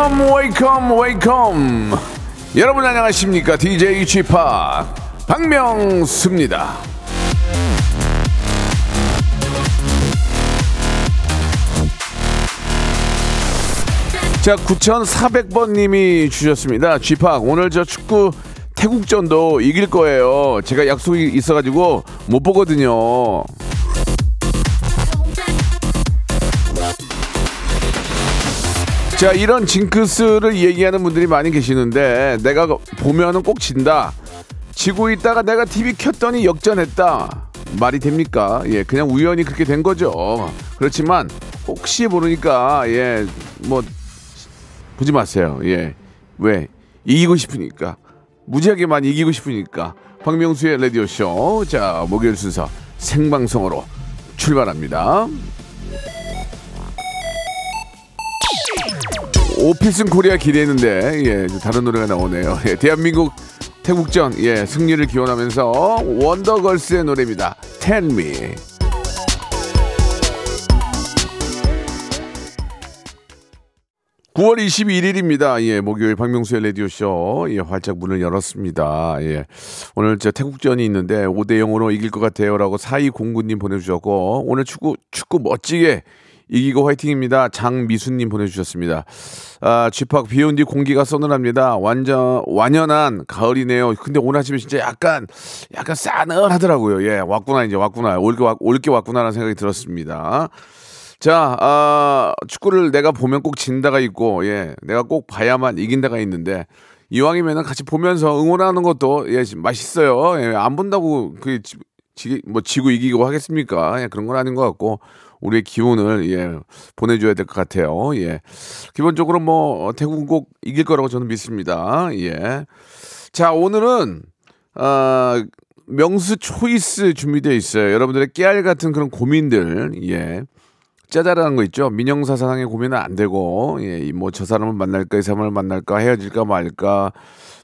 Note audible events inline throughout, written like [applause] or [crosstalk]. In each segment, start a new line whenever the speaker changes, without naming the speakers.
Welcome welcome welcome 여러분 안녕하십니까 DJ 쥐팍 박명수입니다. 자, 9,400번님이 주셨습니다. 쥐팍, 오늘 저 축구 태국전도 이길 거예요. 제가 약속이 있어가지고 못 보거든요. 자, 이런 징크스를 얘기하는 분들이 많이 계시는데, 내가 보면은 꼭 진다. 지고 있다가 내가 TV 켰더니 역전했다. 말이 됩니까? 예, 그냥 우연히 그렇게 된 거죠. 그렇지만, 혹시 모르니까, 예, 뭐, 보지 마세요. 예. 왜? 이기고 싶으니까. 무지하게만 이기고 싶으니까. 박명수의 라디오 쇼. 자, 목요일 순서 생방송으로 출발합니다. 오피슨 코리아 기대했는데, 예, 다른 노래가 나오네요. 예, 대한민국 태국전, 예, 승리를 기원하면서 원더걸스의 노래입니다. Tell me. 9월 21일입니다. 예, 목요일 박명수의 라디오쇼. 예, 활짝 문을 열었습니다. 예. 오늘 저 태국전이 있는데 5대 0으로 이길 것 같아요. 라고 4209님 보내주셨고, 오늘 축구, 축구 멋지게 이기고 화이팅입니다. 장미수님 보내주셨습니다. 아, 쥐팍 비온 뒤 공기가 서늘합니다. 완전, 완연한 가을이네요. 근데 오늘 아침에 진짜 약간, 약간 싸늘하더라고요. 예, 왔구나, 이제 왔구나. 올게, 왔, 올게 왔구나라는 생각이 들었습니다. 자, 아, 축구를 내가 보면 꼭 진다가 있고, 예, 내가 꼭 봐야만 이긴다가 있는데, 이왕이면은 같이 보면서 응원하는 것도, 예, 맛있어요. 예, 안 본다고, 그, 지, 뭐, 지고 이기고 하겠습니까? 예, 그런 건 아닌 것 같고, 우리의 기운을, 예, 보내줘야 될 것 같아요. 예. 기본적으로 뭐, 태국은 꼭 이길 거라고 저는 믿습니다. 예. 자, 오늘은, 아, 명수 초이스 준비되어 있어요. 여러분들의 깨알 같은 그런 고민들, 예. 짜잘한 거 있죠. 민영사상의 고민은 안 되고, 예, 뭐 저 사람을 만날까, 이 사람을 만날까, 헤어질까 말까,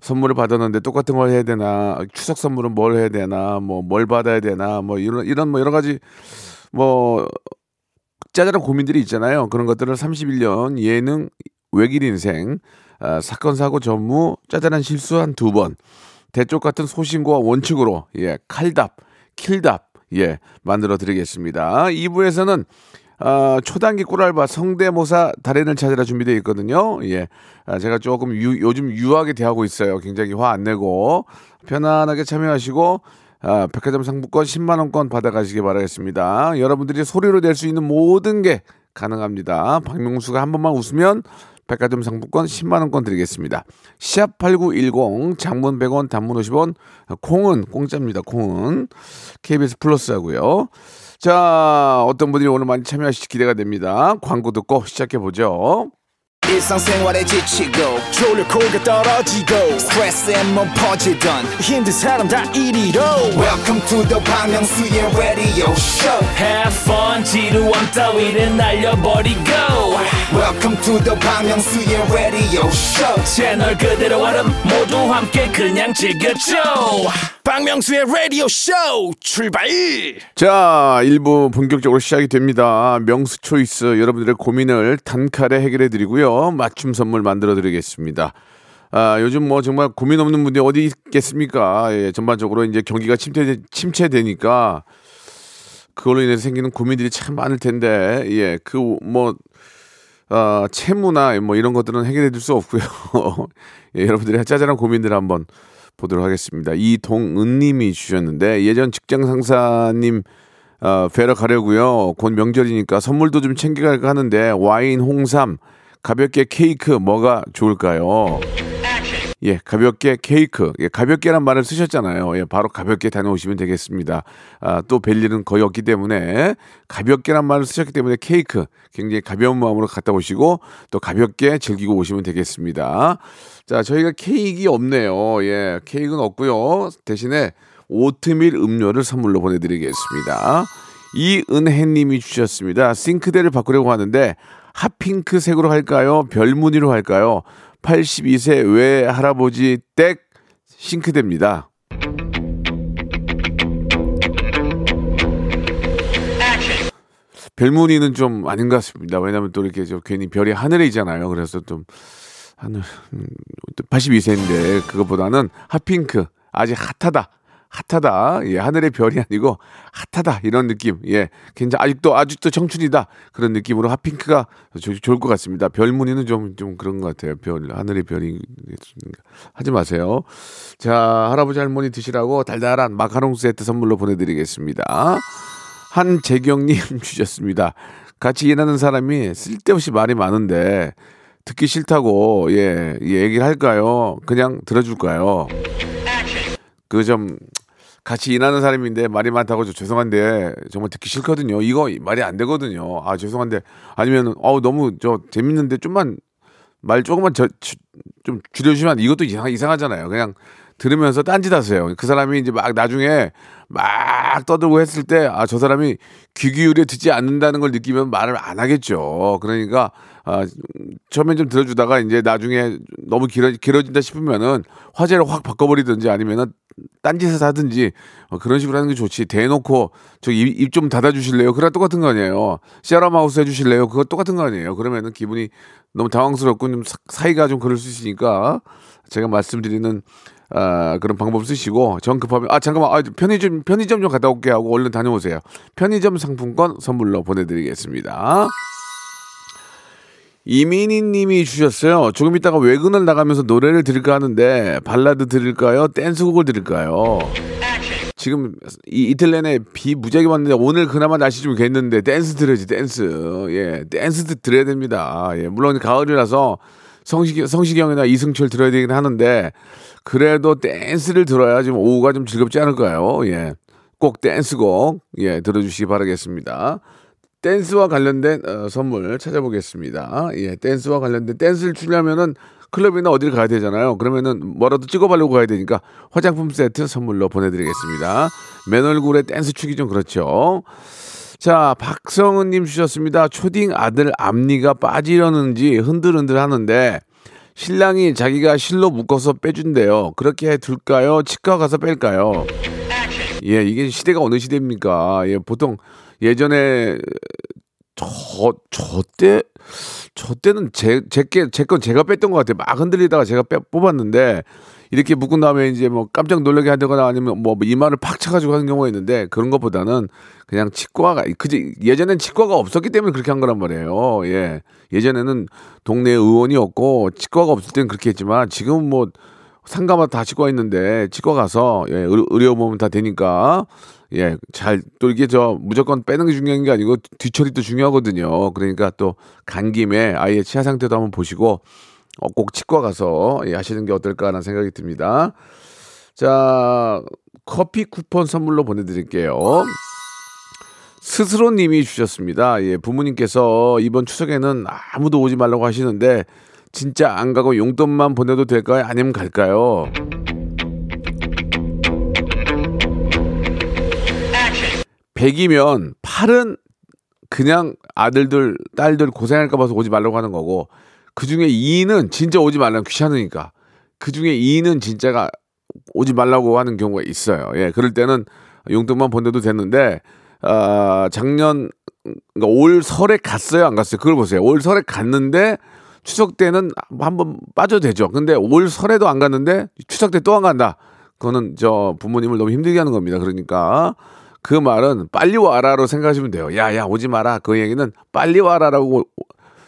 선물을 받았는데 똑같은 걸 해야 되나, 추석 선물은 뭘 해야 되나, 뭐 뭘 받아야 되나, 뭐 이런 이런 뭐 여러 가지 뭐 짜잘한 고민들이 있잖아요. 그런 것들을 31년 예능 외길 인생 아, 사건 사고 전무 짜잘한 실수 한 두 번 대쪽 같은 소신과 원칙으로 예 칼답 킬답 예 만들어 드리겠습니다. 2부에서는 아, 초단기 꿀알바 성대모사 달인을 찾으라 준비되어 있거든요. 예. 아, 제가 조금 유, 요즘 유하게 대하고 있어요. 굉장히 화 안 내고 편안하게 참여하시고 아, 백화점 상품권 10만 원권 받아가시기 바라겠습니다. 여러분들이 소리로 낼 수 있는 모든 게 가능합니다. 박명수가 한 번만 웃으면 백화점 상품권 10만 원권 드리겠습니다. 시합 8910 장문 100원 단문 50원 콩은 공짜입니다. 콩은 KBS 플러스 하고요. 자, 어떤 분들이 오늘 많이 참여하실지 기대가 됩니다. 광고 듣고 시작해 보죠.
일상생활에 지치고, 졸려 코가 떨어지고, 스트레스에 몸 퍼지던, 힘든 사람 다 이리로. welcome to the Bang Myung-soo's radio show.
Have fun 지루함 따위를 날려버리고.
Welcome to the Bang Myung-soo's radio show.
채널 그대로 얼음 모두 함께 그냥 즐겨줘.
박명수의 라디오 쇼 출발!
자 1부 본격적으로 시작이 됩니다. 명수 초이스 여러분들의 고민을 단칼에 해결해 드리고요 맞춤 선물 만들어 드리겠습니다 아, 요즘 뭐 정말 고민 없는 분들이 어디 있겠습니까? 예, 전반적으로 이제 경기가 침체, 침체되니까 그걸로 인해서 생기는 고민들이 참 많을 텐데, 예, 그, 뭐, 아, 채무나 뭐 이런 것들은 해결해 줄 수 없고요. [laughs] 예, 여러분들의 짜잘한 고민들 한번 보도록 하겠습니다. 이동은 님이 주셨는데, 예전 직장 상사님, 어, 뵈러 가려고요. 곧 명절이니까 선물도 좀 챙겨갈까 하는데, 와인, 홍삼, 가볍게 케이크 뭐가 좋을까요? 예, 가볍게 케이크. 예, 가볍게란 말을 쓰셨잖아요. 예, 바로 가볍게 다녀오시면 되겠습니다. 아, 또뵐 일은 거의 없기 때문에 가볍게란 말을 쓰셨기 때문에 케이크 굉장히 가벼운 마음으로 갔다 오시고 또 가볍게 즐기고 오시면 되겠습니다. 자, 저희가 케이크가 없네요. 예, 케이크는 없고요. 대신에 오트밀 음료를 선물로 보내드리겠습니다. 이은혜님이 주셨습니다. 싱크대를 바꾸려고 하는데
핫핑크 색으로 할까요? 별무늬로 할까요? 82세 외 할아버지 댁 싱크대입니다. 별무늬는 좀 아닌 것 같습니다. 왜냐하면 또 이렇게 저 괜히 별이 하늘에 있잖아요. 그래서 좀 하늘 음, 82세인데 그것보다는 핫핑크 아직 핫하다. 핫하다. 예, 하늘의 별이 아니고 핫하다. 이런 느낌. 예, 괜찮, 아직도, 아직도 청춘이다. 그런 느낌으로 핫핑크가 조, 좋을 것 같습니다. 별 무늬는 좀, 좀 그런 것 같아요. 별, 하늘의 별이. 하지 마세요. 자, 할아버지 할머니 드시라고 달달한 마카롱 세트 선물로 보내드리겠습니다. 한재경님 [laughs] 주셨습니다. 같이 일하는 사람이 쓸데없이 말이 많은데 듣기 싫다고 예, 예 얘기를 할까요? 그냥 들어줄까요? 그 좀 같이 일하는 사람인데 말이 많다고 저 죄송한데 정말 듣기 싫거든요. 이거 말이 안 되거든요. 아 죄송한데 아니면 어 너무 저 재밌는데 좀만 말 조금만 저, 좀 줄여주시면 이것도 이상 이상하잖아요. 그냥 들으면서 딴짓 하세요. 그 사람이 이제 막 나중에 막 떠들고 했을 때, 아, 저 사람이 귀 기울여 듣지 않는다는 걸 느끼면 말을 안 하겠죠. 그러니까, 아, 처음엔 좀 들어주다가 이제 나중에 너무 길어, 길어진다 싶으면은 화제를 확 바꿔버리든지 아니면은 딴짓을 하든지 어, 그런 식으로 하는 게 좋지. 대놓고 저 입 좀 닫아주실래요? 그랑 똑같은 거 아니에요. 샤라마우스 해주실래요? 그거 똑같은 거 아니에요. 그러면은 기분이 너무 당황스럽고 좀 사이가 좀 그럴 수 있으니까 제가 말씀드리는 아, 그런 방법 쓰시고 정 급하면 아 잠깐만 아, 편의점 편의점 좀 갔다 올게 하고 얼른 다녀오세요. 편의점 상품권 선물로 보내드리겠습니다. 이민희 님이 주셨어요. 조금 있다가 외근을 나가면서 노래를 들을까 하는데 발라드 들을까요? 댄스곡을 들을까요? 지금 이, 이틀 내내 비 무지하게 왔는데 오늘 그나마 날씨 좀 갰는데 댄스 들어야지 댄스. 예, 댄스 들어야 됩니다. 예, 물론 가을이라서 성시경, 성시경이나 이승철 들어야 되긴 하는데 그래도 댄스를 들어야 좀 오후가 좀 즐겁지 않을까요? 예. 꼭 댄스곡 예 들어주시기 바라겠습니다. 댄스와 관련된 어, 선물 찾아보겠습니다. 예, 댄스와 관련된 댄스를 추려면은 클럽이나 어디를 가야 되잖아요. 그러면은 뭐라도 찍어바려고 가야 되니까 화장품 세트 선물로 보내드리겠습니다. 맨 얼굴에 댄스 추기 좀 그렇죠. 자, 박성은님 주셨습니다. 초딩 아들 앞니가 빠지려는지 흔들흔들 하는데 신랑이 자기가 실로 묶어서 빼준대요. 그렇게 둘까요? 치과 가서 뺄까요? 예, 이게 시대가 어느 시대입니까? 예, 보통 예전에 저, 저 때, 저 때는 제, 제게, 제 건 제가 뺐던 것 같아요. 막 흔들리다가 제가 빼, 뽑았는데, 이렇게 묶은 다음에 이제 뭐 깜짝 놀라게 한다거나 아니면 뭐 이마를 팍 차가지고 하는 경우가 있는데, 그런 것보다는 그냥 치과가, 그지, 예전엔 치과가 없었기 때문에 그렇게 한 거란 말이에요. 예. 예전에는 동네 의원이었고, 치과가 없을 때는 그렇게 했지만, 지금은 뭐, 상가마다 다 치과 있는데, 치과 가서, 예, 의료 보면 다 되니까, 예, 잘, 또 이게 저 무조건 빼는 게 중요한 게 아니고 뒤처리도 중요하거든요. 그러니까 또 간 김에 아예 치아 상태도 한번 보시고 어, 꼭 치과 가서 예, 하시는 게 어떨까라는 생각이 듭니다. 자, 커피 쿠폰 선물로 보내드릴게요. 스스로 님이 주셨습니다. 예, 부모님께서 이번 추석에는 아무도 오지 말라고 하시는데 진짜 안 가고 용돈만 보내도 될까요? 아니면 갈까요? 100이면 8은 그냥 아들들, 딸들 고생할까 봐서 오지 말라고 하는 거고 그 중에 2는 진짜 오지 말라고 귀찮으니까 그 중에 2는 진짜가 오지 말라고 하는 경우가 있어요. 예, 그럴 때는 용돈만 보내도 됐는데 아, 작년 그러니까 올 설에 갔어요, 안 갔어요? 그걸 보세요. 올 설에 갔는데 추석 때는 한번 빠져도 되죠. 근데 올 설에도 안 갔는데 추석 때 또 안 간다. 그거는 저 부모님을 너무 힘들게 하는 겁니다. 그러니까 그 말은 빨리 와라로 생각하시면 돼요. 야, 야, 오지 마라. 그 얘기는 빨리 와라라고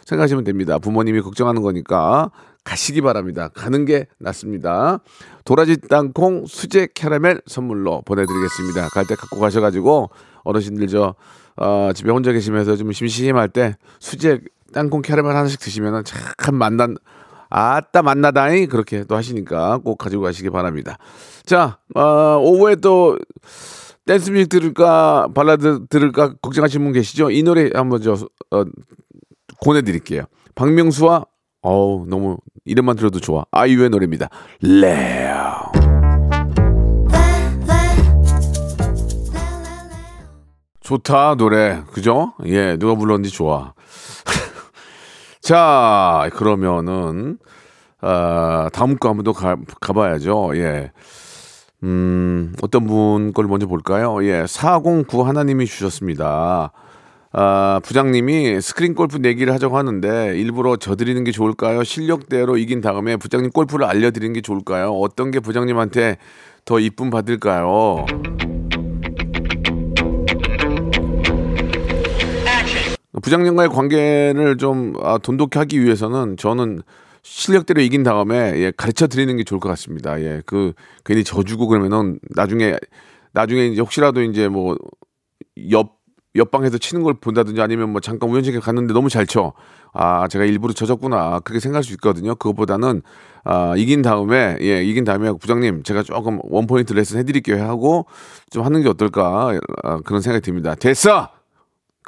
생각하시면 됩니다. 부모님이 걱정하는 거니까 가시기 바랍니다. 가는 게 낫습니다. 도라지 땅콩 수제 캐러멜 선물로 보내드리겠습니다. 갈 때 갖고 가셔가지고 어르신들 저 어, 집에 혼자 계시면서 좀 심심할 때 수제 땅콩 캐러멜 하나씩 드시면은 참 맛난 아따 맛나다니 그렇게 또 하시니까 꼭 가지고 가시기 바랍니다. 자, 어, 오후에 또 댄스 뮤직 들을까 발라드 들을까 걱정하시는 분 계시죠? 이 노래 한번 저 어, 보내드릴게요. 박명수와 어우 너무 이름만 들어도 좋아 아이유의 노래입니다. 레옹. 좋다 노래 그죠? 예 누가 불렀는지 좋아. 자, 그러면은, 아, 다음 거 한번 더 가, 가봐야죠. 예. 음, 어떤 분 걸 먼저 볼까요? 예, 409 하나님이 주셨습니다. 아, 부장님이 스크린 골프 내기를 하자고 하는데 일부러 져드리는 게 좋을까요? 실력대로 이긴 다음에 부장님 골프를 알려드리는 게 좋을까요? 어떤 게 부장님한테 더 이쁨 받을까요? 부장님과의 관계를 좀 아, 돈독히 하기 위해서는 저는 실력대로 이긴 다음에 예, 가르쳐 드리는 게 좋을 것 같습니다. 예, 그 괜히 져주고 그러면은 나중에 나중에 이제 혹시라도 이제 뭐 옆 옆방에서 치는 걸 본다든지 아니면 뭐 잠깐 우연찮게 갔는데 너무 잘 쳐. 아, 제가 일부러 져줬구나. 그렇게 생각할 수 있거든요. 그것보다는 아, 이긴 다음에 예, 이긴 다음에 부장님 제가 조금 원 포인트 레슨 해 드릴게요 하고 좀 하는 게 어떨까 아, 그런 생각이 듭니다. 됐어.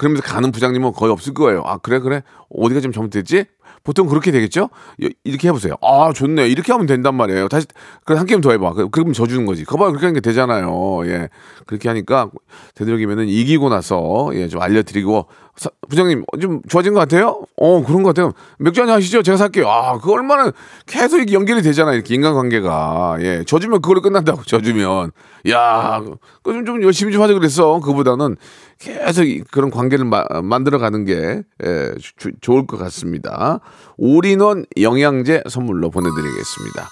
그러면서 가는 부장님은 거의 없을 거예요. 아 그래 그래 어디가 좀 잘못됐지? 보통 그렇게 되겠죠? 이렇게 해보세요. 아, 좋네. 이렇게 하면 된단 말이에요. 다시, 그럼 한 게임 더 해봐. 그러면 져주는 거지. 그거 봐, 그렇게 하는 게 되잖아요. 예. 그렇게 하니까, 되도록이면은 이기고 나서, 예, 좀 알려드리고, 사, 부장님, 좀 좋아진 것 같아요? 어, 그런 것 같아요. 맥주 한잔 하시죠? 제가 살게요. 아, 그 얼마나 계속 이렇게 연결이 되잖아요. 이렇게 인간관계가. 예. 져주면 그걸로 끝난다고, 져주면. 야, 그좀 좀 열심히 좀 하자 그랬어. 그보다는 계속 그런 관계를 마, 만들어 가는 게, 예, 주, 좋을 것 같습니다. 올인원 영양제 선물로 보내드리겠습니다.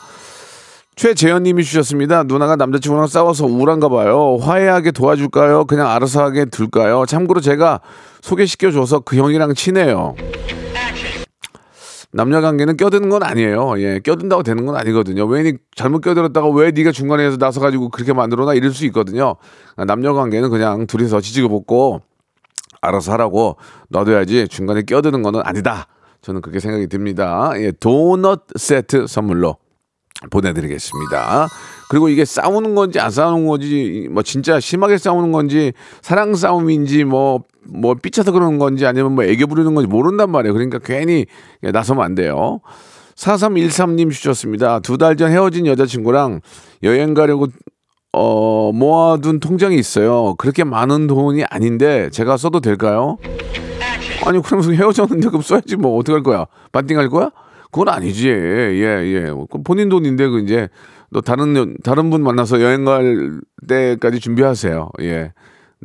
최재현님이 주셨습니다. 누나가 남자친구랑 싸워서 우울한가 봐요. 화해하게 도와줄까요? 그냥 알아서 하게 둘까요? 참고로 제가 소개시켜줘서 그 형이랑 친해요. 남녀 관계는 껴드는 건 아니에요. 예, 껴든다고 되는 건 아니거든요. 왜 잘못 껴들었다가 왜 네가 중간에서 나서 가지고 그렇게 만들어놔 이럴 수 있거든요. 남녀 관계는 그냥 둘이서 지지고 볶고 알아서 하라고 놔둬야지 중간에 껴드는 거는 아니다. 저는 그렇게 생각이 듭니다. 예, 도넛 세트 선물로 보내드리겠습니다. 그리고 이게 싸우는 건지 안 싸우는 건지 뭐 진짜 심하게 싸우는 건지 사랑 싸움인지 뭐뭐 뭐 삐쳐서 그러는 건지 아니면 뭐 애교 부리는 건지 모른단 말이에요. 그러니까 괜히 나서면 안 돼요. 4313님 주셨습니다. 두 달 전 헤어진 여자친구랑 여행 가려고 어 모아둔 통장이 있어요. 그렇게 많은 돈이 아닌데 제가 써도 될까요? 아니 그러면서 헤어졌는데 그럼 써야지 뭐 어떡할 거야? 반띵할 거야? 그건 아니지. 예, 예. 본인 돈인데 그 이제 너 다른 다른 분 만나서 여행 갈 때까지 준비하세요. 예.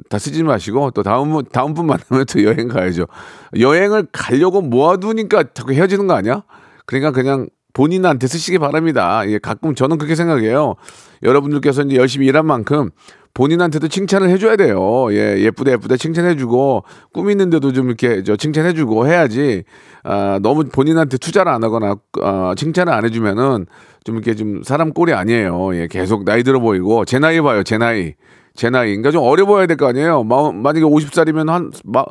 다 쓰지 마시고 또 다음 다음 분 만나면 또 여행 가야죠. 여행을 가려고 모아두니까 자꾸 헤어지는 거 아니야? 그러니까 그냥 본인한테 쓰시기 바랍니다. 예, 가끔 저는 그렇게 생각해요. 여러분들께서 이제 열심히 일한 만큼 본인한테도 칭찬을 해줘야 돼요. 예, 예쁘다, 예쁘다 칭찬해주고, 꿈 있는데도 좀 이렇게 저 칭찬해주고 해야지, 아, 너무 본인한테 투자를 안 하거나, 아, 칭찬을 안 해주면은 좀 이렇게 좀 사람 꼴이 아니에요. 예, 계속 나이 들어 보이고, 제 나이 봐요, 제 나이. 제 나이. 그러니까 좀 어려 보여야 될 거 아니에요. 마, 만약에 50살이면 한, 마,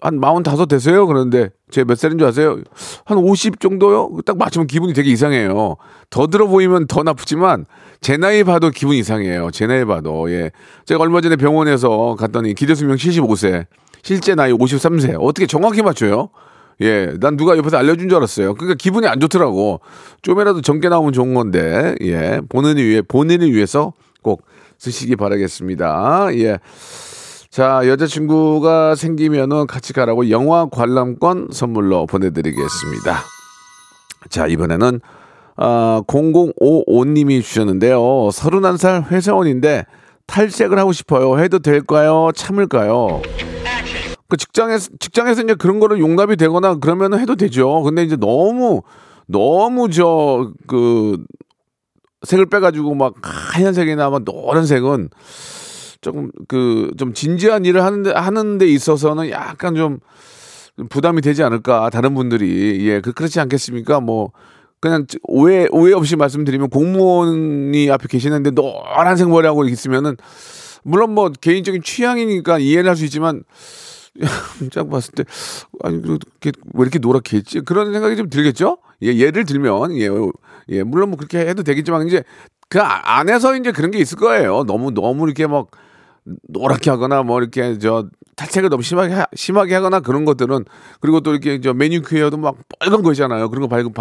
한 마흔 다섯 되세요? 그런데 제 몇 살인 줄 아세요? 한50 정도요? 딱 맞추면 기분이 되게 이상해요. 더 들어 보이면 더 나쁘지만 제 나이 봐도 기분 이상해요. 제 나이 봐도. 예. 제가 얼마 전에 병원에서 갔더니 기대수명 75세, 실제 나이 53세. 어떻게 정확히 맞춰요? 예, 난 누가 옆에서 알려준 줄 알았어요. 그러니까 기분이 안 좋더라고. 좀이라도 젊게 나오면 좋은 건데, 예, 본인을 위해, 본인을 위해서 꼭 쓰시기 바라겠습니다. 예. 자, 여자친구가 생기면은 같이 가라고 영화 관람권 선물로 보내드리겠습니다. 자, 이번에는, 아, 0055님이 주셨는데요. 31살 회사원인데 탈색을 하고 싶어요. 해도 될까요? 참을까요? 그 직장에서, 직장에서 이제 그런 거를 용납이 되거나 그러면 해도 되죠. 근데 이제 너무, 너무 저, 그, 색을 빼가지고 막 하얀색이나 막 노란색은 조금 그 좀 진지한 일을 하는데 하는 데 있어서는 약간 좀 부담이 되지 않을까. 다른 분들이. 예 그, 그렇지 않겠습니까? 뭐 그냥 오해 오해 없이 말씀드리면 공무원이 앞에 계시는데 노란색 머리하고 있으면은 물론 뭐 개인적인 취향이니까 이해는 할수 있지만 [laughs] 딱 봤을 때 아니 그렇게 왜 이렇게 노랗게 했지? 그런 생각이 좀 들겠죠? 예 예를 들면 예, 예 물론 뭐 그렇게 해도 되겠지만 이제 그 아, 안에서 이제 그런 게 있을 거예요. 너무 너무 이렇게 막 노랗게 하거나 뭐 이렇게 저 탈색을 너무 심하게 하, 심하게 하거나 그런 것들은 그리고 또 이렇게 저 매니큐어도 막 빨간 거 있잖아요. 그런 거 밝은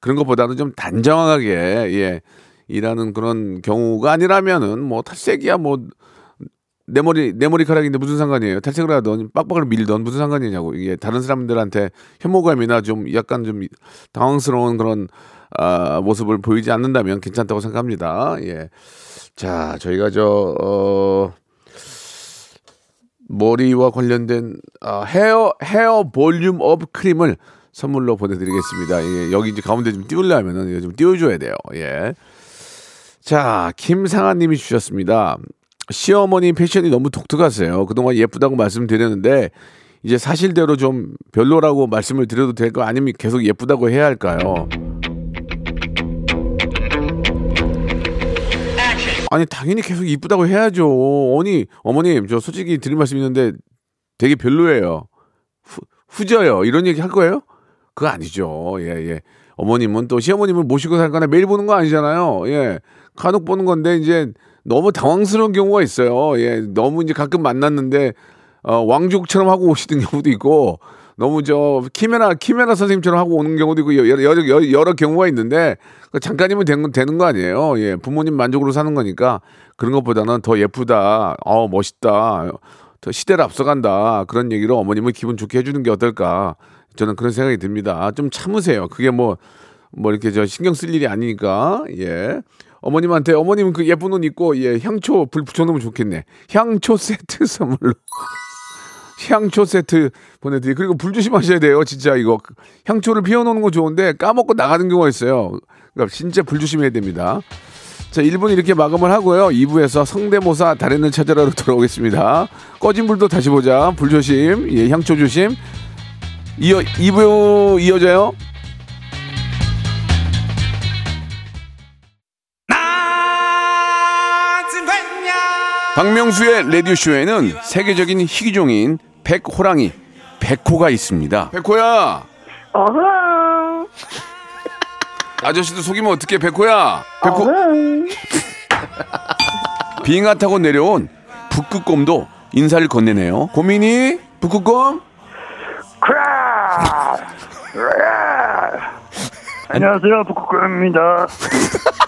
그런 것보다는 좀 단정하게 예 일하는 그런 경우가 아니라면은 뭐 탈색이야 뭐 내 머리 내 머리카락인데 무슨 상관이에요? 탈색을 하던 빡빡을 밀던 무슨 상관이냐고 이게 다른 사람들한테 혐오감이나 좀 약간 좀 당황스러운 그런 아, 모습을 보이지 않는다면 괜찮다고 생각합니다. 예. 자, 저희가 저 어, 머리와 관련된 아, 헤어 헤어 volume up 크림을 선물로 보내드리겠습니다. 예, 여기 이제 가운데 좀 띄우려면은 좀 띄워줘야 돼요. 예. 자, 김상아님이 주셨습니다. 시어머니 패션이 너무 독특하세요. 그동안 예쁘다고 말씀드렸는데 이제 사실대로 좀 별로라고 말씀을 드려도 될까 아니면 계속 예쁘다고 해야 할까요? 아니 당연히 계속 이쁘다고 해야죠. 아니 어머님 저 솔직히 드릴 말씀 있는데 되게 별로예요. 후, 후져요. 이런 얘기 할 거예요? 그거 아니죠. 예 예. 어머님은 또 시어머님을 모시고 살거나 매일 보는 거 아니잖아요. 예. 간혹 보는 건데 이제 너무 당황스러운 경우가 있어요. 예. 너무 이제 가끔 만났는데 어, 왕족처럼 하고 오시는 경우도 있고 너무 저 키메라 키메라 선생님처럼 하고 오는 경우도 있고 여러 여러, 여러, 경우가 있는데 그 잠깐이면 되는, 되는 거 아니에요. 예, 부모님 만족으로 사는 거니까 그런 것보다는 더 예쁘다, 어 멋있다, 더 시대를 앞서간다 그런 얘기로 어머님을 기분 좋게 해주는 게 어떨까 저는 그런 생각이 듭니다. 좀 참으세요. 그게 뭐뭐 뭐 이렇게 저 신경 쓸 일이 아니니까 예. 어머님한테 어머님은 그 예쁜 옷 입고 예 향초 불 붙여놓으면 좋겠네. 향초 세트 선물로. 향초 세트 보내드리 그리고 불 조심하셔야 돼요. 진짜 이거 향초를 피워놓는 거 좋은데 까먹고 나가는 경우가 있어요. 그러니까 진짜 불 조심해야 됩니다. 자 1분 이렇게 마감을 하고요. 2부에서 성대모사 달인을 찾아라로 [laughs] 돌아오겠습니다. 꺼진 불도 다시 보자. 불 조심. 예 향초 조심. 이어 2부 이어져요. 박명수의 라디오쇼에는 세계적인 희귀종인 백호랑이 백호가 있습니다. 백호야. 어흥. 아저씨도 속이면 어떻게 백호야? 백호. [laughs] 빙하 타고 내려온 북극곰도 인사를 건네네요. 고민이 북극곰?
안녕하세요, 북극곰입니다. [laughs]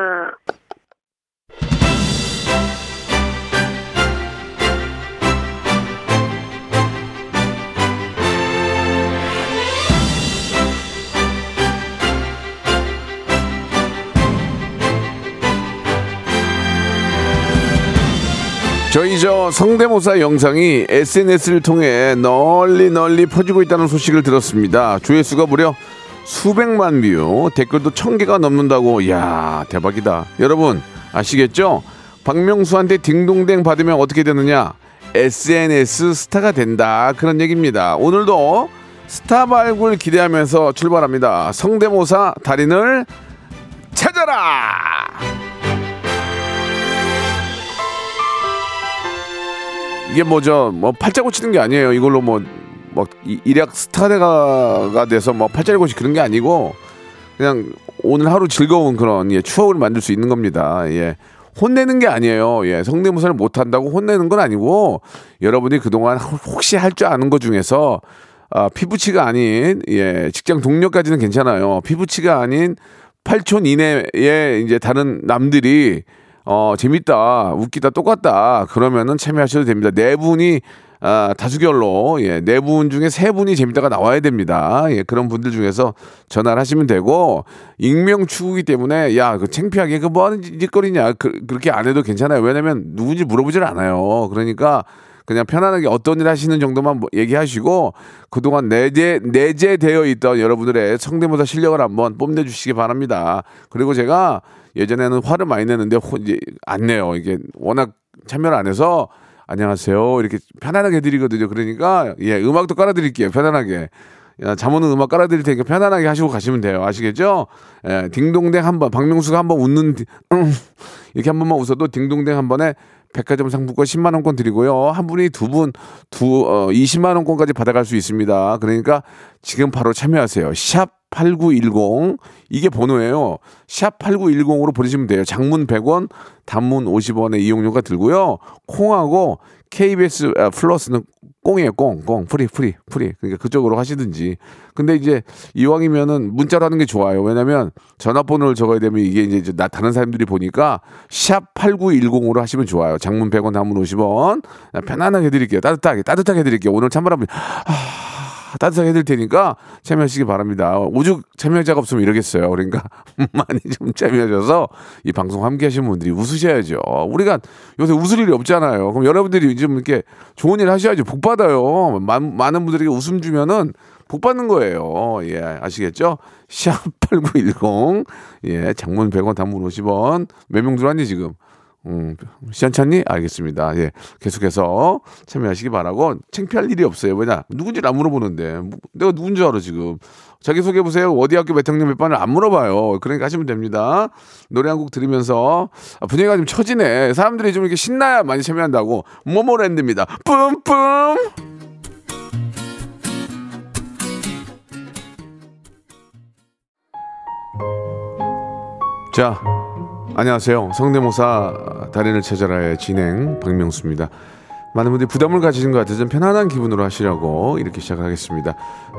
저희 저 성대모사 영상이 SNS를 통해 널리 널리 퍼지고 있다는 소식을 들었습니다. 조회수가 무려 수백만 뷰, 댓글도 천 개가 넘는다고. 이야, 대박이다. 여러분, 아시겠죠? 박명수한테 딩동댕 받으면 어떻게 되느냐? SNS 스타가 된다. 그런 얘기입니다. 오늘도 스타 발굴 기대하면서 출발합니다. 성대모사 달인을 찾아라! 이게 뭐죠? 뭐 팔자 고 치는 게 아니에요. 이걸로 뭐, 뭐 일약 스타가 돼서 뭐 팔자를 고치 그런 게 아니고 그냥 오늘 하루 즐거운 그런 예, 추억을 만들 수 있는 겁니다. 예. 혼내는 게 아니에요. 예. 성대모사를 못 한다고 혼내는 건 아니고 여러분이 그동안 혹시 할 줄 아는 것 중에서 아, 피부치가 아닌 예, 직장 동료까지는 괜찮아요. 피부치가 아닌 8촌 이내에 이제 다른 남들이 어, 재밌다, 웃기다, 똑같다. 그러면은 참여하셔도 됩니다. 네 분이 아, 다수결로 예, 네 분 중에 세 분이 재밌다가 나와야 됩니다. 예, 그런 분들 중에서 전화를 하시면 되고 익명 추구기 때문에 야, 그 창피하게 그 뭐 하는 짓거리냐 그, 그렇게 안 해도 괜찮아요. 왜냐면 누군지 물어보질 않아요. 그러니까 그냥 편안하게 어떤 일 하시는 정도만 뭐 얘기하시고 그동안 내재 내재되어 있던 여러분들의 성대모사 실력을 한번 뽐내 주시기 바랍니다. 그리고 제가 예전에는 화를 많이 내는데 이제 안 내요. 이게 워낙 참여를 안 해서 안녕하세요 이렇게 편안하게 해드리거든요. 그러니까 예 음악도 깔아드릴게요. 편안하게 오는 음악 깔아드릴 테니까 편안하게 하시고 가시면 돼요. 아시겠죠? 예, 딩동댕 한 번, 박명수가 한 번 웃는, [clears throat] 이렇게 한 번만 웃어도 딩동댕 한 번에 백화점 상품권 10만 원권 드리고요. 한 분이 두 분, 두, 어, 20만 원권까지 받아갈 수 있습니다. 그러니까 지금 바로 참여하세요. 샵 8910. 이게 번호예요. 샵 8910으로 보내시면 돼요. 장문 100원, 단문 50원의 이용료가 들고요. 콩하고 KBS 아, 플러스는 꽁이에요, 꽁, 꽁, free, free, free. 그러니까 그쪽으로 하시든지. 근데 이제 이왕이면은 문자로 하는 게 좋아요. 왜냐면 전화번호를 적어야 되면 이게 이제 나 다른 사람들이 보니까 샵 8910으로 하시면 좋아요. 장문 100원, 단문 50원. 편안하게 해드릴게요. 따뜻하게, 따뜻하게 해드릴게요. 오늘 찬바람, 아, 따뜻하게 해드릴 테니까 참여하시기 바랍니다. 오죽 참여자가 없으면 이러겠어요. 그러니까 [laughs] 많이 좀 참여하셔서 이 방송 함께 하시는 분들이 웃으셔야죠. 우리가 요새 웃을 일이 없잖아요. 그럼 여러분들이 좀 이렇게 좋은 일 하셔야죠. 복 받아요. 많, 많은 분들에게 웃음 주면은 복 받는 거예요. 예, 아시겠죠? 샵8910. 예, 장문 100원, 단문 50원. 몇 명 들어왔니, 지금? 음, 시원찮니? 알겠습니다. 예. 계속해서 참여하시기 바라고 창피할 일이 없어요. 왜냐? 누군지를 안 물어보는데. 뭐, 내가 누군지 알아, 지금. 자기소개해 보세요. 어디 학교 몇 학년 몇 반을 안 물어봐요. 그러니까 하시면 됩니다. 노래 한 곡 들으면서 아, 분위기가 좀 처지네. 사람들이 좀 이렇게 신나야 많이 참여한다고. 모모랜드입니다. 뿜뿜! 자, 안녕하세요. 성대모사 달인을 찾아라의 진행 박명수입니다. 많은 분들이 부담을 가지신 것 같아서 좀 편안한 기분으로 하시라고 이렇게 시작을 하겠습니다.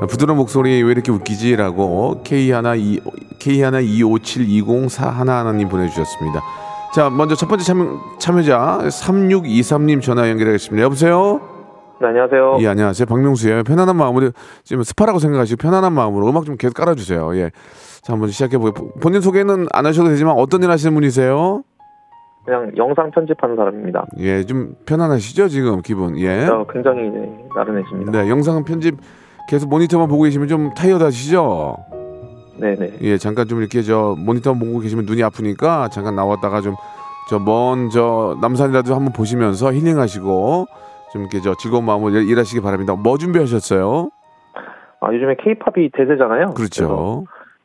부드러운 목소리 왜 이렇게 웃기지라고 K1 K1 25720 하나님 보내주셨습니다. 자, 먼저 첫 번째 참여, 참여자 3623님 전화 연결하겠습니다. 여보세요?
네, 안녕하세요.
예, 안녕하세요. 박명수예요. 편안한 마음으로 지금 스파라고 생각하시고 편안한 마음으로 음악 좀 계속 깔아주세요. 예. 자, 한번 시작해 보겠 본인 소개는 안 하셔도 되지만 어떤 일 하시는 분이세요?
그냥 영상 편집하는 사람입니다.
예, 좀 편안하시죠 지금 기분. 예.
저 굉장히 네, 나른해집니다.
네, 영상 편집 계속 모니터만 보고 계시면 좀 타이어드하시죠?
네네.
예, 잠깐 좀 이렇게 저 모니터 보고 계시면 눈이 아프니까 잠깐 나왔다가 좀 저 먼저 남산이라도 한번 보시면서 힐링하시고 좀 이렇게 저 즐거운 마음으로 일- 일하시기 바랍니다. 뭐 준비하셨어요?
아 요즘에 케이팝이 대세잖아요.
그렇죠.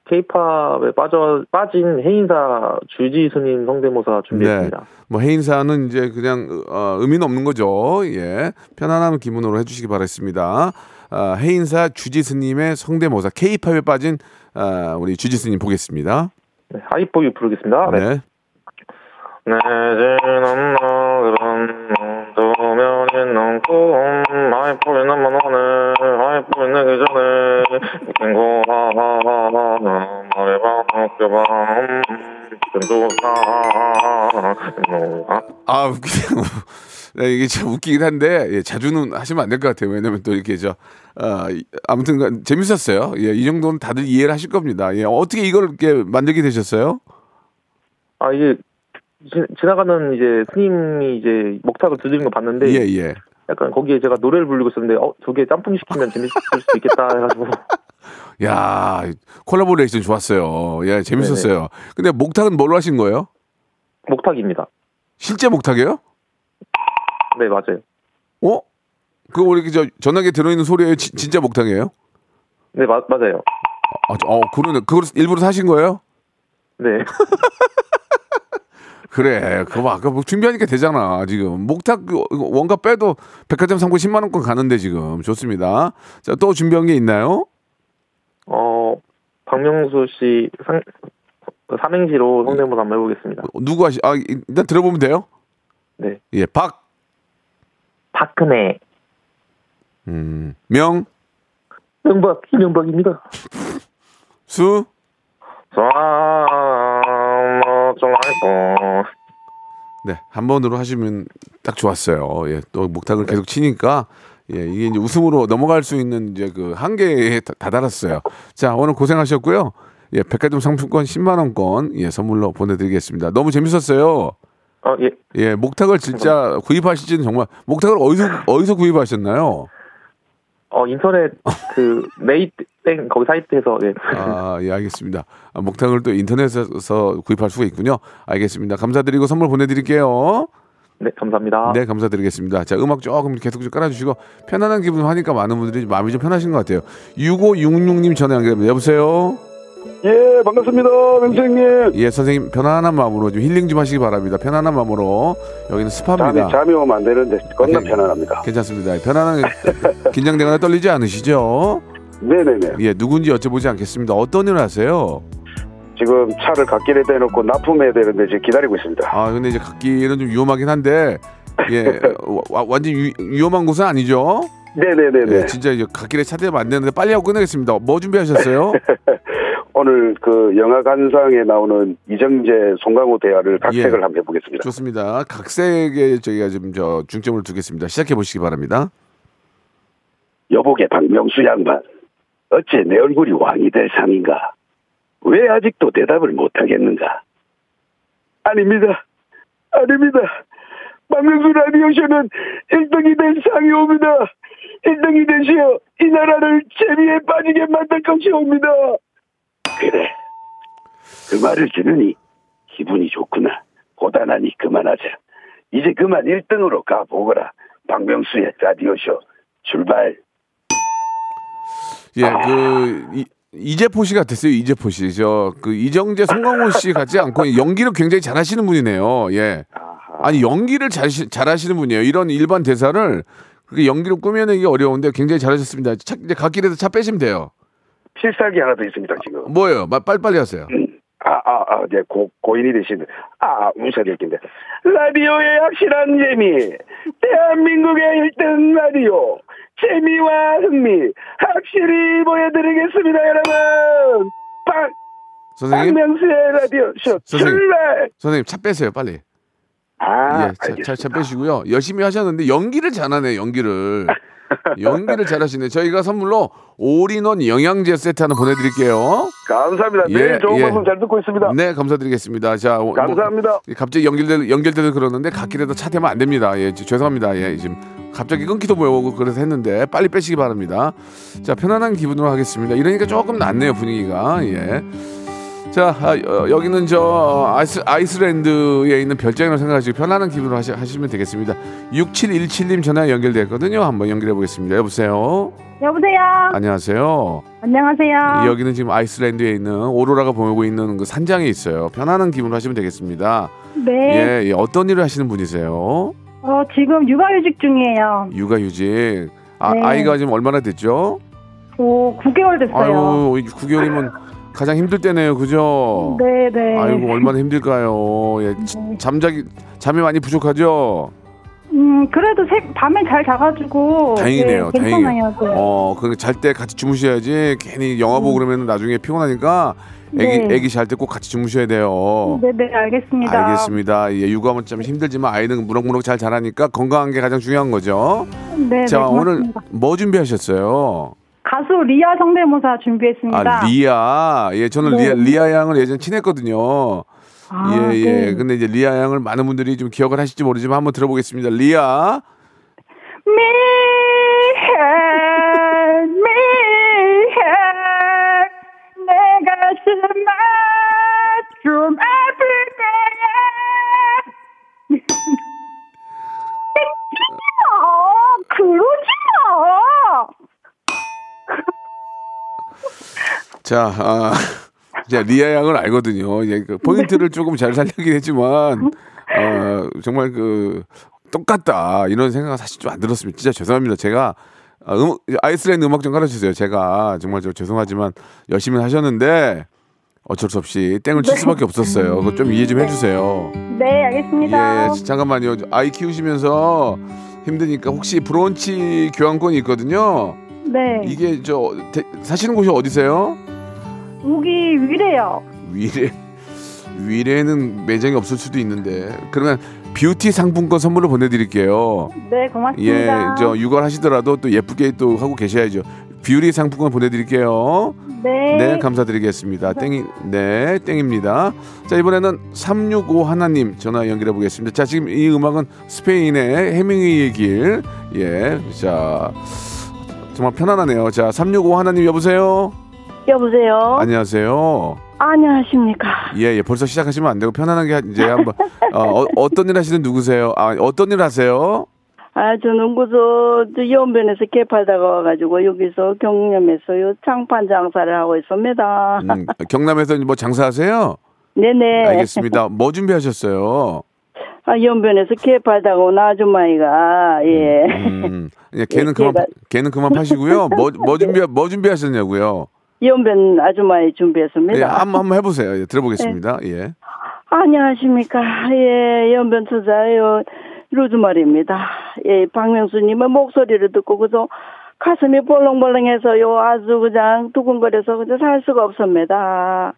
케이팝에 빠져 빠진 해인사 주지 스님 성대모사 준비했습니다.
뭐 해인사는 이제 그냥 어, 의미는 없는 거죠. 예, 편안한 기분으로 해주시기 바라겠습니다. 아, 해인사 주지 스님의 성대모사 K-팝에 빠진 아, 우리 주지 스님 보겠습니다.
네, 하이포유 부르겠습니다. 네.
네.
내 너그런 도면이 넘고 하이포유 넘어 너네 하이포유 내기 전에 친구 하하하하 말해봐 kendu사
아 웃기네요. [laughs] 네, 이게 참 웃기긴 한데 예, 자주는 하시면 안 될 것 같아요. 왜냐면 또 이렇게 저 아, 이- 아무튼 재밌었어요. 예, 이 정도는 다들 이해를 하실 겁니다. 예, 어떻게 이걸 이렇게 만들게 되셨어요?
아 이게 지, 지나가는 이제 스님이 이제 목탁을 두드리는 거 봤는데
예, 예.
약간 거기에 제가 노래를 부르고 있었는데 어 저게 짬뽕 시키면 재밌을 수도 있겠다 해가지고 [laughs]
야 콜라보레이션 좋았어요. 예, 재밌었어요. 근데 목탁은 뭘로 하신 거예요?
목탁입니다.
실제 목탁이에요?
네 맞아요.
어? 그거 이렇게 저 전화기 들어있는 소리에 지- 진짜 목탁이에요?
네 마, 맞아요.
아, 저- 어, 그러네. 그걸 일부러 사신 거예요?
네 [laughs]
그래. 그거 봐. 아까 뭐 준비하니까 되잖아. 지금 목탁 그 원가 빼도 백화점 상품 10만 원권 가는데 지금 좋습니다. 자, 또 준비한 게 있나요?
어 박명수 씨 상, 삼행시로 성대모사 한번 해보겠습니다.
누구 하시? 아, 일단 들어보면 돼요.
네
예, 박,
박근혜
음, 명,
명박 이명박입니다.
수,
좀 알고
네, 한 번으로 하시면 딱 좋았어요. 예, 또 목탁을 계속 치니까 예, 이게 이제 웃음으로 넘어갈 수 있는 이제 그 한계에 다- 다다랐어요. 자, 오늘 고생하셨고요. 예, 백화점 상품권 10만 원권 예, 선물로 보내 드리겠습니다. 너무 재밌었어요.
어 예
예, 목탁을 진짜 구입하시지는 정말 목탁을 어디서 어디서 구입하셨나요?
어 인터넷 [laughs] 그 메이땡 거기 사이트에서 예.
아, 예, 알겠습니다. 아, 목탁을 또 인터넷에서 구입할 수가 있군요. 알겠습니다. 감사드리고 선물 보내드릴게요.
네, 감사합니다.
네, 감사드리겠습니다. 자, 음악 조금 계속 좀 깔아주시고 편안한 기분 하니까 많은 분들이 마음이 좀 편하신 것 같아요. 6566님 전화 연결합니다. 여보세요?
예, 반갑습니다, 명수 형님.
예, 선생님 편안한 마음으로 좀 힐링 좀 하시기 바랍니다. 편안한 마음으로 여기는 스파입니다.
잠이 오면 안 되는데 겁나
아, 네.
편안합니다.
괜찮습니다. 편안한 [laughs] 긴장되거나 떨리지 않으시죠?
네네네.
예, 누군지 여쭤보지 않겠습니다. 어떤 일을 하세요?
지금 차를 갓길에 대놓고 납품해야 되는데 지금 기다리고 있습니다.
아, 근데 이제 갓길은 좀 위험하긴 한데 예, [laughs] 와- 완전 히 위험한 곳은 아니죠?
네네네네.
예, 진짜 이제 갓길에 차 대면 안 되는데 빨리 하고 끝내겠습니다. 뭐 준비하셨어요? [laughs]
오늘 그 영화 관상에 나오는 이정재 송강호 대화를 각색을
예.
한번 해보겠습니다.
좋습니다. 각색에 저희가 좀 저 중점을 두겠습니다. 시작해 보시기 바랍니다.
여보게 박명수 양반, 어째 내 얼굴이 왕이 될 상인가? 왜 아직도 대답을 못하겠는가? 아닙니다. 아닙니다. 박명수 라디오쇼는 1등이 된 상이 옵니다. 1등이 되시어 이 나라를 재미에 빠지게 만들 것이 옵니다. 그래. 그 말을 들으니 기분이 좋구나. 고단하니 그만하자. 이제 그만 1등으로 가보거라. 박명수의 라디오쇼 출발.
예, 그 이, 이재포 씨 같았어요. 이재포 씨. 저 그 이정재 송강호 씨 같지 않고 연기를 굉장히 잘 하시는 분이네요. 예. 아니 연기를 잘 잘 하시는 분이에요. 이런 일반 대사를 그렇게 연기로 꾸며내기 어려운데 굉장히 잘하셨습니다. 차, 이제 갓길에서 차 빼시면 돼요.
필살기 하나 더 있습니다, 지금.
뭐예요? 마- 빨리빨리 하세요.
아, 아, 아, 이제 고, 고인이 되신, 아, 웃어야 될 텐데. 라디오의 확실한 재미. 대한민국의 1등 라디오. 재미와 흥미. 확실히 보여드리겠습니다, 여러분. 박,
선생님,
박명수의 라디오 쇼
선생님.
출발!
선생님 차 빼세요. 빨리.
아,
예, 차, 차. 차 빼시고요. 열심히 하셨는데 연기를 잘하네. 연기를. [laughs] 연기를 잘하시네. 저희가 선물로 올인원 영양제 세트 하나 보내드릴게요.
감사합니다.
예,
매일 좋은
예.
방송 잘 듣고 있습니다.
네, 감사드리겠습니다. 자, 오- 뭐,
감사합니다.
갑자기 연결될 연결되서 그러는데 갓길에도 차 대면 안 됩니다. 예, 지- 죄송합니다. 예, 지금 갑자기 끊기도 뭐고 그래서 했는데 빨리 빼시기 바랍니다. 자, 편안한 기분으로 하겠습니다. 이러니까 조금 낫네요 분위기가. 예. 자, 아, 어, 여기는 저 아이스, 아이슬란드에 있는 별장이라고 생각하시고 편안한 기분으로 하시, 하시면 되겠습니다. 6717님 전화 연결됐거든요. 한번 연결해 보겠습니다. 여보세요.
여보세요.
안녕하세요.
안녕하세요.
여기는 지금 아이슬란드에 있는 오로라가 보이고 있는 그 산장에 있어요. 편안한 기분으로 하시면 되겠습니다.
네.
예, 예, 어떤 일을 하시는 분이세요?
어, 지금 육아휴직 중이에요.
육아휴직. 아,
네.
아이가 지금 얼마나 됐죠?
오, 9개월 됐어요.
아유, 9개월이면 가장 힘들 때네요, 그죠?
네, 네.
아이고 얼마나 힘들까요? 예, 지-
네.
잠자기 잠이 많이 부족하죠?
음, 그래도 새, 밤에 잘 자가지고.
다행이네요,
네.
다행이에요.
네.
어, 그잘때 같이 주무셔야지. 괜히 영화 보고 그러면 나중에 피곤하니까 애기
네.
애기 잘 때 꼭 같이 주무셔야 돼요.
네, 네, 알겠습니다.
알겠습니다. 예, 육아는 좀 힘들지만 아이는 무럭무럭 잘 자라니까 건강한 게 가장 중요한 거죠.
네,
자,
네,
오늘. 뭐 준비하셨어요?
가수 리아 성대모사 준비했습니다.
아, 리아. 예, 저는
네.
리아, 리아 양을 예전에 친했거든요.
아,
예, 예.
네.
근데 이제 리아 양을 많은 분들이 좀 기억을 하실지 모르지만 한번 들어보겠습니다. 리아.
미해, 미해, 내 가슴아 좀 아플 거야. 어, 그러지 마.
자, 아, [laughs] 자, 리아 양을 알거든요. 예, 그 포인트를 조금 잘 살리긴 했지만, 어, 정말 그, 똑같다. 이런 생각은 사실 좀 안 들었습니다. 진짜 죄송합니다. 제가, 아, 음, 아이슬란드 음악 좀 가르쳐주세요. 제가 정말 저 죄송하지만 열심히 하셨는데, 어쩔 수 없이 땡을 칠 수밖에 없었어요. 그거 좀 이해 좀 해주세요.
네, 알겠습니다.
예, 잠깐만요. 아이 키우시면서 힘드니까 혹시 브런치 교환권이 있거든요.
네,
이게 저 대- 사시는 곳이 어디세요?
여기 위례요.
위례 위례는 매장이 없을 수도 있는데 그러면 뷰티 상품권 선물로 보내드릴게요.
네,
예,
고맙습니다.
저 육아를 하시더라도 또 예쁘게 또 하고 계셔야죠. 뷰티 상품권 보내드릴게요.
네,
네, 감사드리겠습니다. 땡이, 네, 땡입니다. 자, 이번에는 365 하나 님 전화 연결해 보겠습니다. 자, 지금 이 음악은 스페인의 해밍웨이의 길. 예, 자, 정말 편안하네요. 자, 365 하나님 여보세요?
여보세요.
안녕하세요.
안녕하십니까.
예, 예. 벌써 시작하시면 안 되고 편안하게 이제 한번 어, 어, 떤 일 하시는 누구세요? 아, 어떤 일 하세요?
아, 저는 그저 저 연변에서 개팔다가 와가지고 여기서 경남에서 요 장판 장사를 하고 있습니다.
음, 경남에서 뭐 장사하세요?
네네.
알겠습니다. 뭐 준비하셨어요?
아, 연변에서 개 팔다가 온 아줌마이가, 예.
음, 예, 걔는
예,
그만
제가-
걔는 그만 파시고요. 뭐뭐 준비 뭐 준비하셨냐고요?
연변 아줌마이 준비했습니다.
예, 한번 한번 해보세요. 예, 들어보겠습니다. 예.
안녕하십니까. 예, 연변 투자요. 루즈말입니다. 예, 박명수님의 목소리를 듣고 그저 가슴이 벌렁벌렁해서요. 아주 그냥 두근거려서 그저 살 수가 없습니다.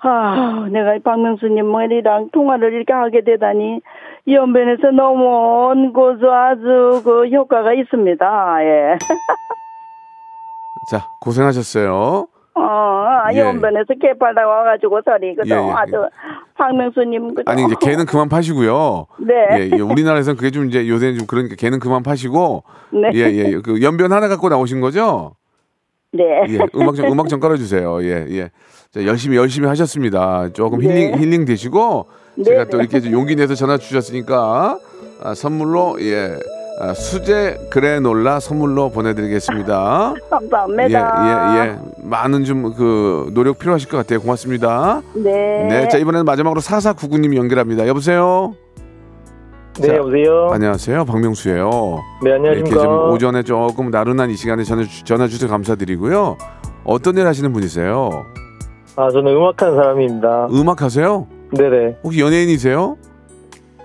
아, 내가 이 박명수님이랑 통화를 이렇게 하게 되다니 연변에서 너무 온고저 아주 그 효과가 있습니다. 예. [laughs]
자, 고생하셨어요.
어,
예.
연변에서 개 팔다가 와가지고 소리 그저
예, 예.
아주 박명수님 그저
아니 이제 걔는 그만 파시고요. [laughs]
네.
예, 예, 우리나라에서는 그게 좀 이제 요새는 좀 그러니까 걔는 그만 파시고
네.
예, 예. 그 연변 하나 갖고 나오신 거죠?
네.
예. 음악 좀 음악 좀 깔아 주세요. 예, 예. 자, 열심히 열심히 하셨습니다. 조금
네.
힐링 힐링 되시고
네,
제가 또
네.
이렇게 좀 용기 내서 전화 주셨으니까 아, 선물로 예. 아, 수제 그래놀라 선물로 보내드리겠습니다. [laughs]
감사합니다.
예, 예, 예. 많은 좀 그 노력 필요하실 것 같아요. 고맙습니다.
네.
네, 자 이번에는 마지막으로 4499님 연결합니다. 여보세요.
네,
자,
여보세요.
안녕하세요, 박명수예요.
네,
이렇게
안녕하십니까.
좀 오전에 조금 나른한 이 시간에 전화, 주- 전화 주셔서 감사드리고요. 어떤 일 하시는 분이세요?
아, 저는 음악하는 사람입니다.
음악 하세요?
네네.
혹시 연예인이세요?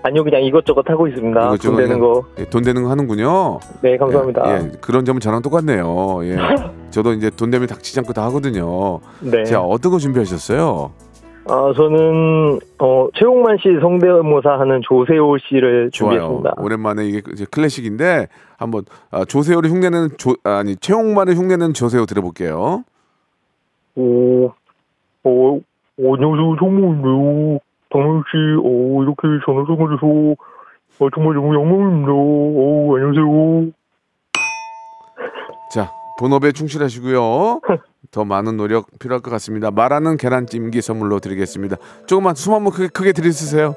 아니요, 그냥 이것저것 하고 있습니다.
이것저것
돈 되는 거.
예, 돈 되는 거 하는군요.
네, 감사합니다.
예, 예, 그런 점은 저랑 똑같네요. 예. [laughs] 저도 이제 돈 되면 닥치지 않고 다 하거든요.
네.
자, 어떤 거 준비하셨어요?
아, 저는 어, 최홍만 씨 성대모사 하는 조세호 씨를
좋아요.
준비했습니다.
오랜만에 이게 이제 클래식인데 한번 아, 조세호를 흉내내는 조 아니 최홍만을 흉내내는 조세호 들어볼게요.
오, 어, 어, 안녕하세요, 성모인데요. 박명 씨, 어, 이렇게 전화 통화해서 어, 정말 너무 영광입니다. 어, 안녕하세요.
자, 본업에 충실하시고요. [laughs] 더 많은 노력 필요할 것 같습니다. 말하는 계란찜기 선물로 드리겠습니다. 조금만 숨 한번 크게, 크게 들이쓰세요.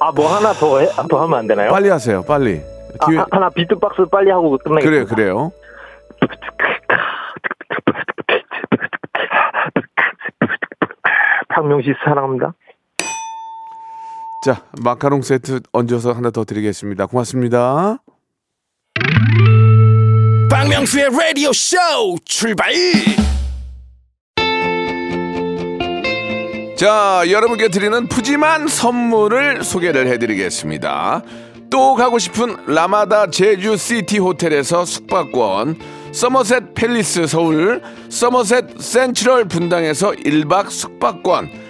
아, 뭐 하나 더, 해, 더 하면 안 되나요?
빨리 하세요. 빨리.
아,
기회
하- 하나 비트박스 빨리 하고 끝내겠습니다.
그래요, 그래요. [laughs]
박명 씨 사랑합니다.
자, 마카롱 세트 얹어서 하나 더 드리겠습니다. 고맙습니다.
박명수의 라디오 쇼 출발
자, 여러분께 드리는 푸짐한 선물을 소개를 해드리겠습니다. 또 가고 싶은 라마다 제주 시티 호텔에서 숙박권, 서머셋 팰리스 서울, 서머셋 센트럴 분당에서 1박 숙박권,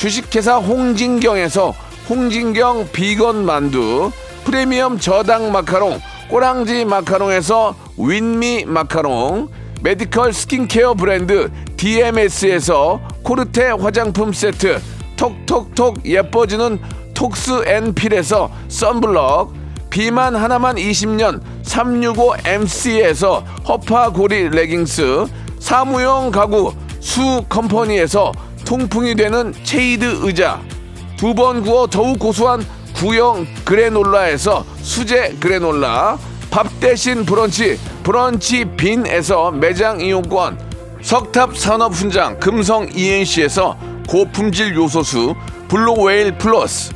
주식회사 홍진경에서 홍진경 비건 만두 프리미엄 저당 마카롱 꼬랑지 마카롱에서 윈미 마카롱 medical skincare 브랜드 DMS에서 코르테 화장품 세트 톡톡톡 예뻐지는 톡스 앤 필에서 썬블럭 비만 하나만 20년 365MC에서 허파고리 레깅스 사무용 가구 수 컴퍼니에서 통풍이 되는 체이드 의자. 두 번 구워 더욱 고소한 구형 그래놀라에서 수제 granola 밥 대신 brunch 브런치 빈에서 매장 이용권 석탑 산업 훈장 금성 ENC에서 고품질 요소수 블루웨일 플러스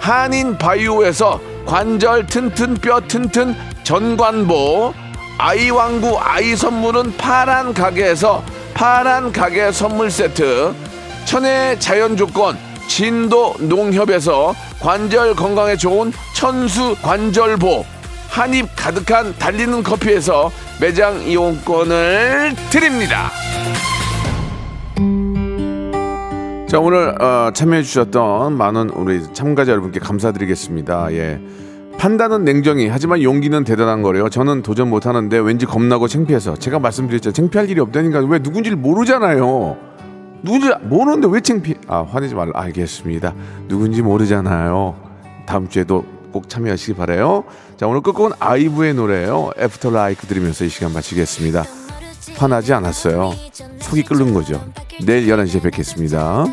한인 바이오에서 관절 튼튼 뼈 튼튼 전관보 아이왕구 아이 선물은 파란 가게에서 파란 가게 선물 세트 천혜 자연 조건 진도 농협에서 관절 건강에 좋은 천수 관절보 한입 가득한 달리는 커피에서 매장 이용권을 드립니다. 자 오늘 어, 참여해 주셨던 많은 우리 참가자 여러분께 감사드리겠습니다. 예. 판단은 냉정히 하지만 용기는 대단한 거래요. 저는 도전 못 하는데 왠지 겁나고 창피해서 제가 말씀드렸죠. 창피할 일이 없다니까 왜 누군지를 모르잖아요. 누군지 모르는데 왜 창피? 아 화내지 말라. 알겠습니다. 누군지 모르잖아요. 다음 주에도 꼭 참여하시기 바래요. 자 오늘 끝곡은 아이브의 노래예요. After Like 들으면서 이 시간 마치겠습니다. 화나지 않았어요. 속이 끓는 거죠. 내일 11시에 뵙겠습니다.